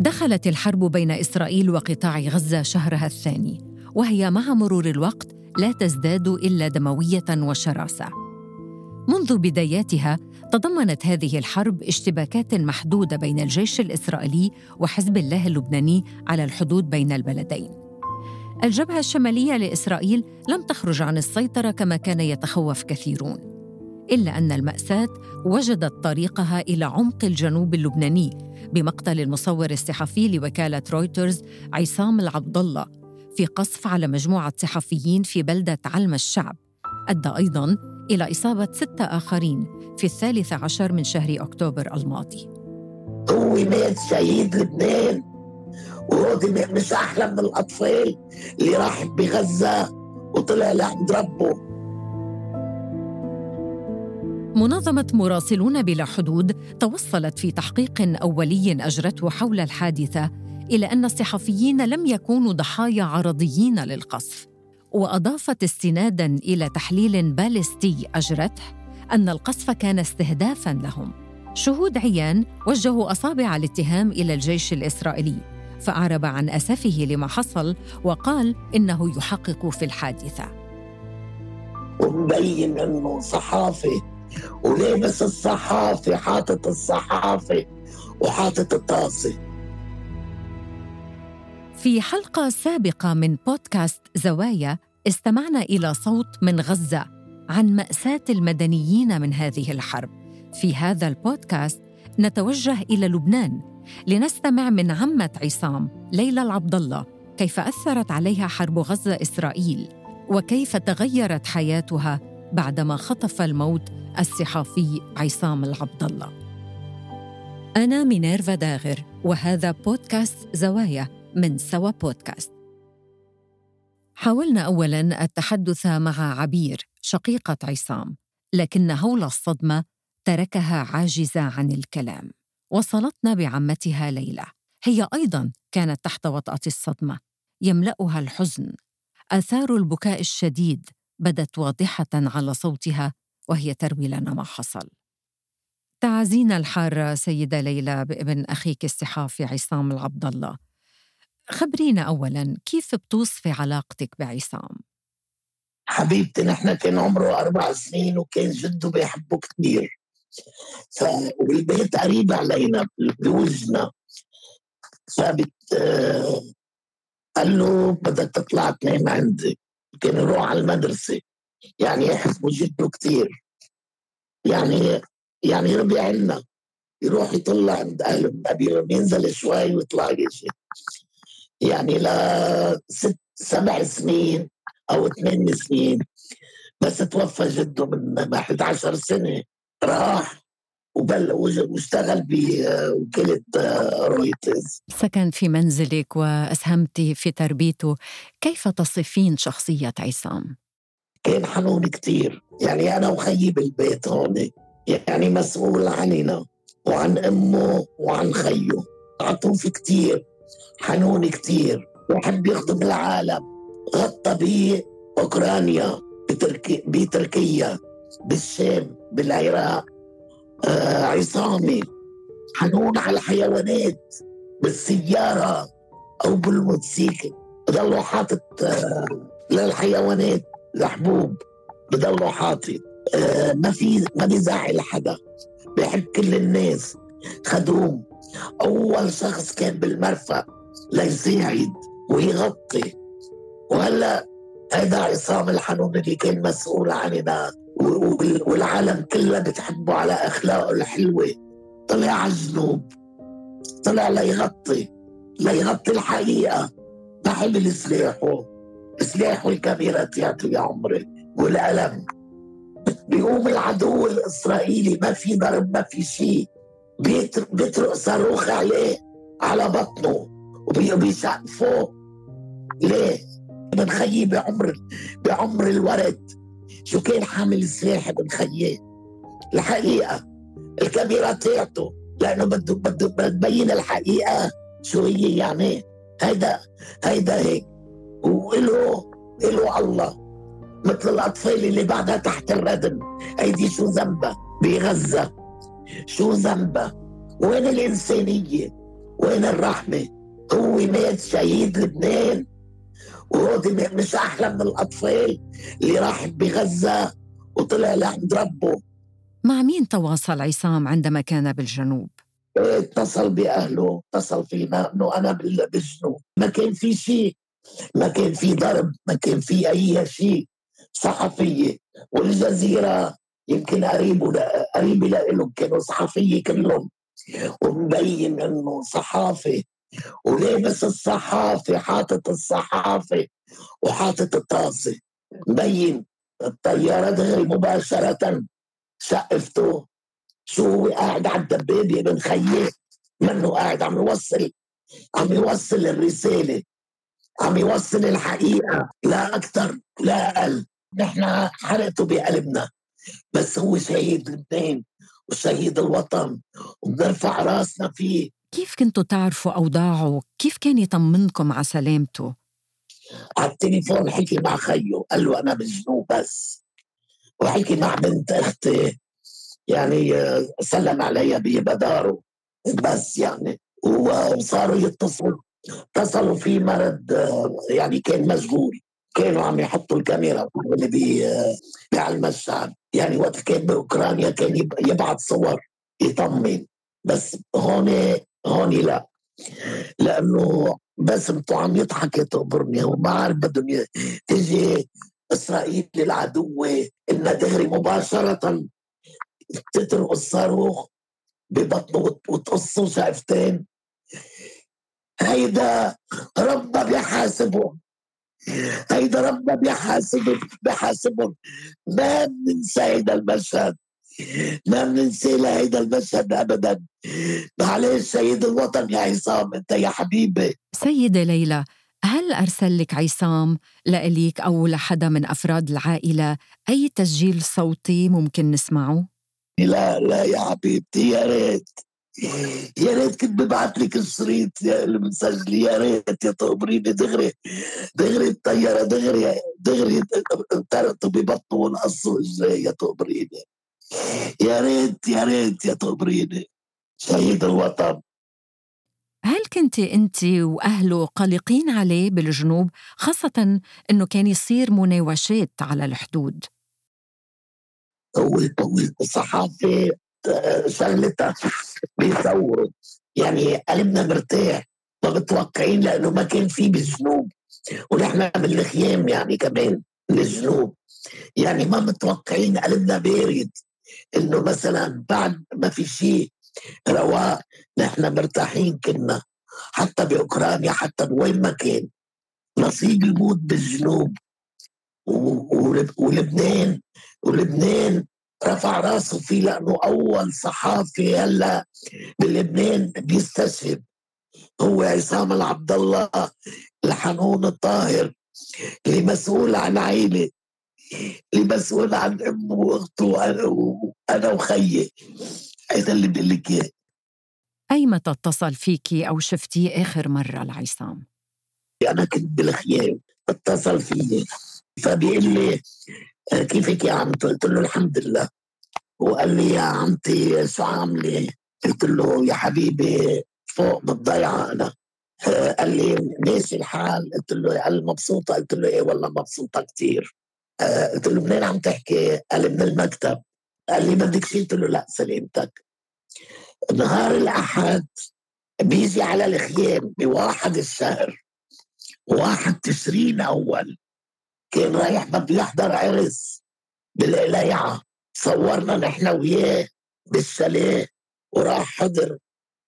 دخلت الحرب بين إسرائيل وقطاع غزة شهرها الثاني وهي مع مرور الوقت لا تزداد إلا دموية وشراسة منذ بداياتها تضمنت هذه الحرب اشتباكات محدودة بين الجيش الإسرائيلي وحزب الله اللبناني على الحدود بين البلدين. الجبهة الشمالية لإسرائيل لم تخرج عن السيطرة كما كان يتخوف كثيرون. إلا أن المأساة وجدت طريقها إلى عمق الجنوب اللبناني بمقتل المصور الصحفي لوكالة رويترز عصام العبد الله في قصف على مجموعة صحفيين في بلدة علم الشعب. أدى أيضا إلى إصابة ستة آخرين في الثالث عشر من شهر أكتوبر الماضي هو مات شهيد لبنان وهو مش أحلى من الأطفال اللي راح بغزة وطلع لعند ربه منظمة مراسلون بلا حدود توصلت في تحقيق أولي أجرته حول الحادثة إلى أن الصحفيين لم يكونوا ضحايا عرضيين للقصف. وأضافت استنادا إلى تحليل باليستي أجرته أن القصف كان استهدافا لهم. شهود عيان وجهوا أصابع الاتهام إلى الجيش الإسرائيلي فأعرب عن أسفه لما حصل وقال إنه يحقق في الحادثة. ومبين انه صحافي ولابس الصحافي حاطط الصحافي وحاطط الطاسة في حلقة سابقة من بودكاست زوايا استمعنا إلى صوت من غزة عن مأساة المدنيين من هذه الحرب. في هذا البودكاست نتوجه إلى لبنان لنستمع من عمة عصام ليلى العبد الله كيف أثرت عليها حرب غزة إسرائيل وكيف تغيرت حياتها بعدما خطف الموت الصحافي عصام العبد الله. أنا مينيرفا داغر وهذا بودكاست زوايا من سوا بودكاست. حاولنا اولا التحدث مع عبير شقيقة عصام لكن هول الصدمة تركها عاجزة عن الكلام. وصلتنا بعمتها ليلى. هي أيضا كانت تحت وطأة الصدمة يملأها الحزن. آثار البكاء الشديد بدت واضحة على صوتها وهي تروي لنا ما حصل. تعازينا الحاره سيدة ليلى بابن أخيك الصحافي عصام العبد الله خبرينا أولا كيف بتوصفي علاقتك بعصام؟ حبيبتي نحن كان عمره أربع سنين وكان جده بيحبه كثير ف... والبيت قريب علينا بوجنا فبت قال له بدك تطلع تنام عندي. كان يروح على المدرسة. يعني يحبوا جده كثير يعني يعني ربي عنا يروح يطلع عند أهله ينزل شوي ويطلع يجي. يعني لست سبع سنين أو ثمان سنين. بس توفى جده من 11 سنة. راح. واشتغل بوكالة رويترز. سكن في منزلك وأسهمت في تربيته كيف تصفين شخصية عصام؟ كان حنون كتير. يعني أنا وخيي بالبيت هون يعني مسؤول عننا وعن أمه وعن خيه. عطوف كتير حنون كتير. وحب يخدم العالم غطى بأوكرانيا بتركي بتركيا بالشام بالعراق. آه عصامي حنون على الحيوانات بالسيارة أو بالموتوسيكل. بضلوا حاطط آه للحيوانات الحبوب بضلوا حاطط آه ما في ما بيزعل حدا. بيحب كل الناس. خدوم. أول شخص كان بالمرفأ ليساعد ويغطي وهلا هذا عصام الحنون اللي كان مسؤول عننا. والعالم كلها بتحبه على أخلاقه الحلوة. طلع على طلع ليغطي ليغطي الحقيقة. ما حمل سلاحه سلاحه الكاميرات يا عمري. والألم بيقوم العدو الإسرائيلي. ما في ضرب ما في شيء. بيطرق صاروخ عليه على بطنه. وبيسقفوا ليه؟ ابن خيي بعمر بعمر الورد. شو كان حامل سلاح ابن خيي الحقيقة الكاميرا تعطوا لأنه بده بده تبين الحقيقة شو هي يعني. هيدا هيدا هيك. وإله إله الله. مثل الأطفال اللي بعدها تحت الردم. هيدي شو ذنبها؟ بغزة. شو ذنبها؟ وين الإنسانية؟ وين الرحمة؟ هو مات شهيد لبنان. وهو مش أحلى من الأطفال اللي راح بغزة وطلع لعند ربه. مع مين تواصل عصام عندما كان بالجنوب؟ اتصل بأهله اتصل فينا أنه أنا بالجنوب. ما كان في شيء ما كان في ضرب ما كان في أي شيء صحفية. والجزيرة يمكن قريب قريب لهم كانوا صحفية كلهم. ومبين إنه صحافي ولابس الصحافة حاطط الصحافة وحاطط الطاسة مبين الطيارة دغري مباشرة شقفته. شو هو قاعد على الدبابة من خيه منه قاعد عم يوصل عم يوصل الرسالة عم يوصل الحقيقة. لا أكثر لا أقل. نحن حرقته بقلبنا. بس هو شهيد لبنان وشهيد الوطن وبنرفع راسنا فيه. كيف كنتوا تعرفوا أوضاعه؟ كيف كان يطمنكم على سلامته؟ على التليفون حكي مع خيه قال له أنا بالجنوب بس. وحكي مع بنت أختي يعني سلم عليها ببداره بس يعني. وصاروا يتصلوا اتصلوا في مرض يعني كان مشغول. كانوا عم يحطوا الكاميرا بي على المشهد يعني وقت كان بأوكرانيا كان يبعث صور يطمن. بس هون هون لا. لأنه بسمته عم يضحك يا وما عارف بدهم تجي إسرائيل العدوة انها دغري مباشرة. تترك الصاروخ ببطنه وتقصه شافتين هيدا ربنا بيحاسبهم. هيدا ربنا بيحاسبهم بيحاسبهم. ما بننسى هيدا المشهد. ما بننسى لهيدا المشهد ابدا. معلش سيد الوطن يا عصام أنت يا حبيبي. سيدة ليلى هل أرسل لك عصام لإليك أو لحدا من أفراد العائلة أي تسجيل صوتي ممكن نسمعه؟ لا لا يا حبيبتي يا ريت. يا ريت كنت ببعث لك الشريط المسجل يا ريت. يا تقبريني دغري دغري الطيارة دغري دغري انطرقتوا ببطنه والقصوا إزاي يا تقبريني يا ريت يا ريت يا تقبريني شهيد الوطن. هل كنت أنت وأهله قلقين عليه بالجنوب خاصة إنه كان يصير مناوشات على الحدود؟ طول طول الصحافه شغلتها بيصوروا يعني قلبنا مرتاح ما متوقعين لأنه ما كان في بالجنوب. ونحن بالخيام يعني كمان بالجنوب. يعني ما متوقعين قلبنا بارد. إنه مثلا بعد ما في شيء رواق نحن مرتاحين كنا حتى بأوكرانيا حتى بوين ما كان. نصيب يموت بالجنوب. ولبنان ولبنان رفع راسه فيه لأنه أول صحافي هلأ بلبنان بيستشهد. هو عصام العبد الله الحنون الطاهر اللي مسؤول عن عائله اللي مسؤول عن أمه وأخته وأنا وخيي. هذا اللي بقول لك اياه أي متى اتصل فيكي أو شفتيه آخر مرة لعصام؟ أنا كنت بالخيام اتصل فيي فبيقول لي كيفك يا عمتي؟ قلت له الحمد لله. وقال لي يا عمتي شو عاملة؟ قلت له يا حبيبي فوق بالضيعة أنا. قال لي ماشي الحال. قلت له قال مبسوطة؟ قلت له إيه والله مبسوطة كثير قلت له منين عم تحكي؟ قال من المكتب. قال لي بدك شيء قلت له لا سلامتك. نهار الأحد بيجي على الخيام بواحد الشهر واحد تشرين أول كان رايح بده يحضر عرس بالقليعة صورنا نحن وياه بالشاليه وراح حضر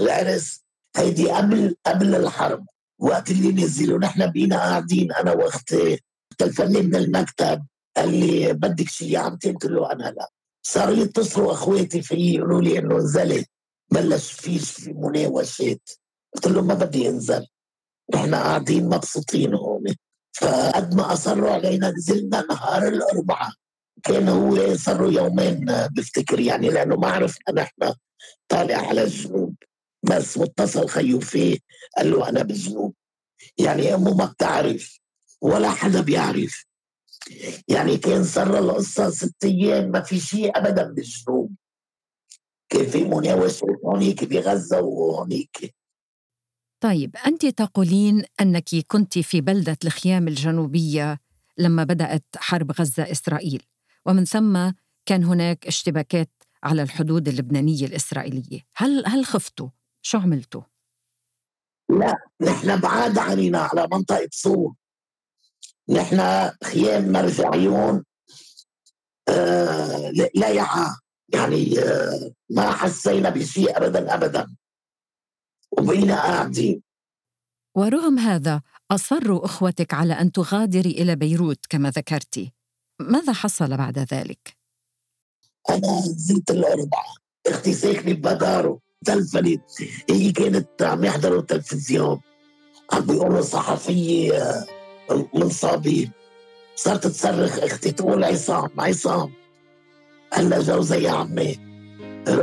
العرس. هيدي قبل قبل الحرب وقت اللي نزل ونحن بينا قاعدين أنا وأختي. تلفني من المكتب. قال لي بدك شيء يا عمتي قلت له أنا لا صاروا يتصلوا أخواتي فيي يقولوا لي إنه نزلت بلش في في مناوشات. قلت له ما بدي انزل نحن قاعدين مبسوطين هون. فقد ما أصروا علينا نزلنا نهار الأربعاء. كان هو صار يومين بفتكر يعني لأنه ما عرفنا نحن طالع على الجنوب. بس واتصل خيو فيه قال له أنا بالجنوب يعني أمه ما بتعرف ولا حدا بيعرف. يعني كان صار القصة ست أيام ما في شيء ابدا بالجنوب كان في مناوشات هونيك بغزه وهونيك طيب أنت تقولين أنك كنت في بلدة الخيام الجنوبية لما بدأت حرب غزة إسرائيل ومن ثم كان هناك اشتباكات على الحدود اللبنانية الإسرائيلية هل هل خفتوا؟ شو عملتوا؟ لا نحن بعاد عنينا على منطقة صور نحن خيام مرجعيون آه لا يعى. يعني آه ما حسينا بشيء ابدا ابدا. وبينا قاعدين ورغم هذا اصروا أخوتك على أن تغادري إلى بيروت كما ذكرتي. ماذا حصل بعد ذلك؟ أنا نزلت الاربعاء أختي ساكنة ببدارو. تلفنت هي كانت عم يحضروا التلفزيون. عم بيقولوا صحفية منصابين صارت تصرخ أختي تقول عصام عصام. هلا جوزي يا عمي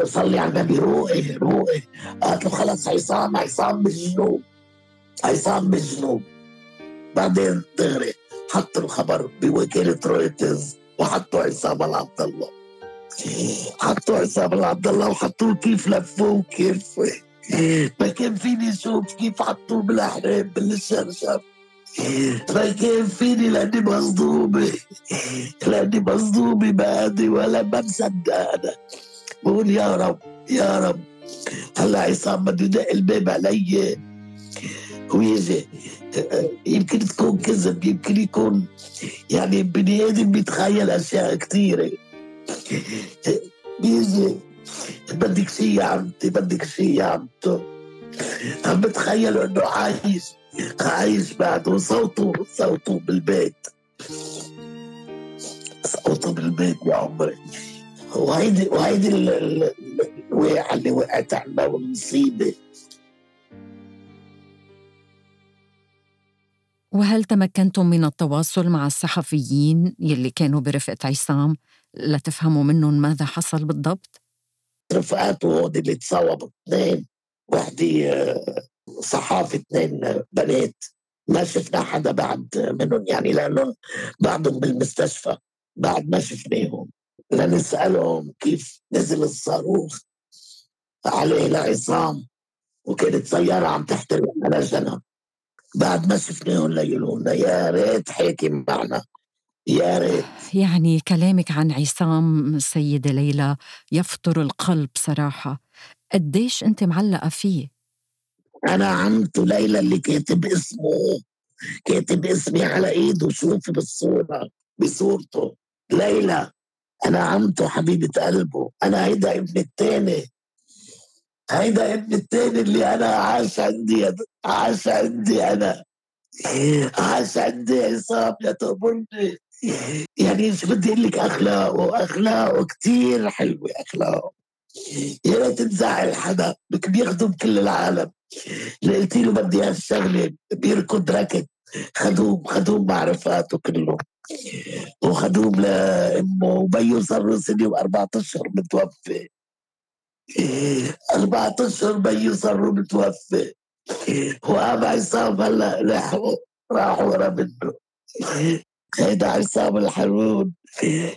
صلي على النبي روقي روقي. قالت له خلص عصام عصام بالجنوب عصام بالجنوب بعدين دغري حطوا الخبر بوكالة رويترز وحطوا عصام العبد الله. حطوا عصام العبد الله وحطوه كيف لفوه كيف ما كان فيني أشوف كيف حطوه بالاحرام بالشرشف. كان فيني لاني مصدومة لاني مصدومة بعدي ولا ما مصدق أنا بقول يا رب يا رب هلا عصام بده يدق الباب علي ويجي يمكن تكون كذب يمكن يكون يعني بني آدم بيتخيل اشياء كثيره بيجي بدك شيء يا عمتي بدك شيء يا عمتو عم بتخيل انه عايش عايش بعد وصوته صوته بالبيت. صوته بالبيت يا عمري. وهيدي وهيدي الواقعة اللي وقعت عنا والمصيبة. وهل تمكنتم من التواصل مع الصحفيين يلي كانوا برفقة عصام لتفهموا منهم ماذا حصل بالضبط؟ رفقاته هودي اللي تصاوبوا اثنين وحدة صحافة اثنين بنات ما شفنا حدا بعد منهم يعني لأنهم بعضهم بالمستشفى بعد ما شفناهم. لنسألهم كيف نزل الصاروخ عليه لعصام وكانت سيارة عم تحترق على جنب. بعد ما شفناهم ليقولوا يا ريت حكي معنا يا ريت. يعني كلامك عن عصام سيدة ليلى يفطر القلب صراحة. قديش أنت معلقة فيه؟ أنا عمته ليلى اللي كاتب اسمه. كاتب اسمي على إيده. شوفي بالصورة بصورته. ليلى أنا عمته حبيبة قلبه. أنا هيدا ابن التاني. هيدا ابن التاني اللي أنا عاش عندي عاش عندي أنا. عاش عندي عصام يا تأمرني يعني شو بدي أقول لك أخلاقه. أخلاقه كثير حلوة أخلاقه. يا ريت تزعل حدا بك بيخدم كل العالم. قلت له بدي هالشغله بيركض ركض خدوم خدوم معرفاته كلهم. وخدوم لأمه وبيو صار له سنة وأربعة أشهر متوفي. أربعة أشهر بيو صار له متوفي. وأبا عصام هلا راحوا راحوا ورا منه. هيدا عصام الحرون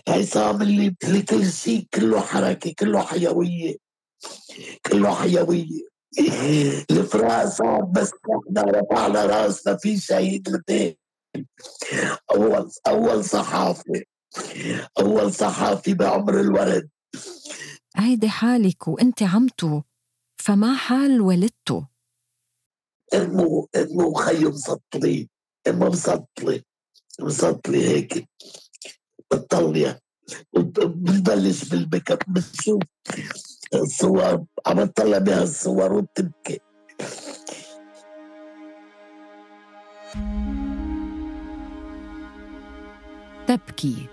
عصام اللي, كل شيء كله حركة كله حيوية كله حيوية. الفراق صار بس إحنا رفعنا راسنا في شهيد الاثنين. أول أول صحافي أول صحافي بعمر الولد هيدي حالك وانت عمته فما حال والدته امه امه خيو مسطلي امه مسطلي مسطلي هيك بتطلع بتبلش بالميك اب بتشوف الصور عم تطلع بها الصور وتبكي تبكي.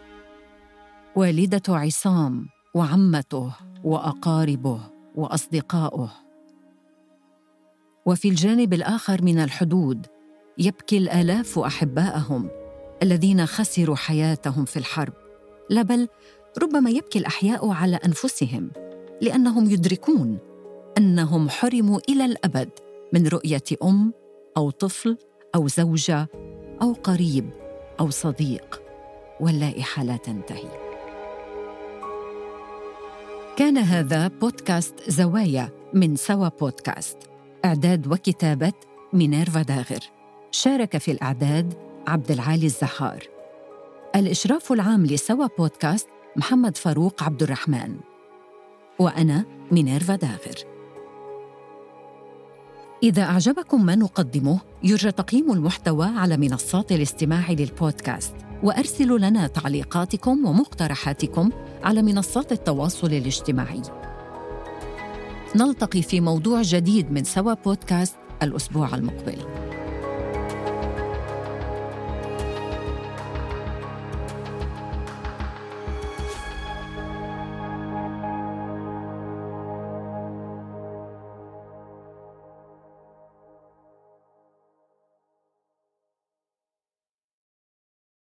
والدة عصام وعمته وأقاربه وأصدقائه. وفي الجانب الآخر من الحدود يبكي الآلاف أحباءهم. الذين خسروا حياتهم في الحرب لا بل ربما يبكي الأحياء على أنفسهم لأنهم يدركون أنهم حرموا إلى الأبد من رؤية أم أو طفل أو زوجة أو قريب أو صديق واللائحة لا تنتهي. كان هذا بودكاست زوايا من سوا بودكاست إعداد وكتابة مينيرفا داغر شارك في الإعداد عبد العالي الزهار. الإشراف العام لسوا بودكاست محمد فاروق عبد الرحمن. وأنا مينيرفا داغر إذا أعجبكم ما نقدمه يرجى تقييم المحتوى على منصات الاستماع للبودكاست. وأرسلوا لنا تعليقاتكم ومقترحاتكم على منصات التواصل الاجتماعي. نلتقي في موضوع جديد من سوا بودكاست الأسبوع المقبل.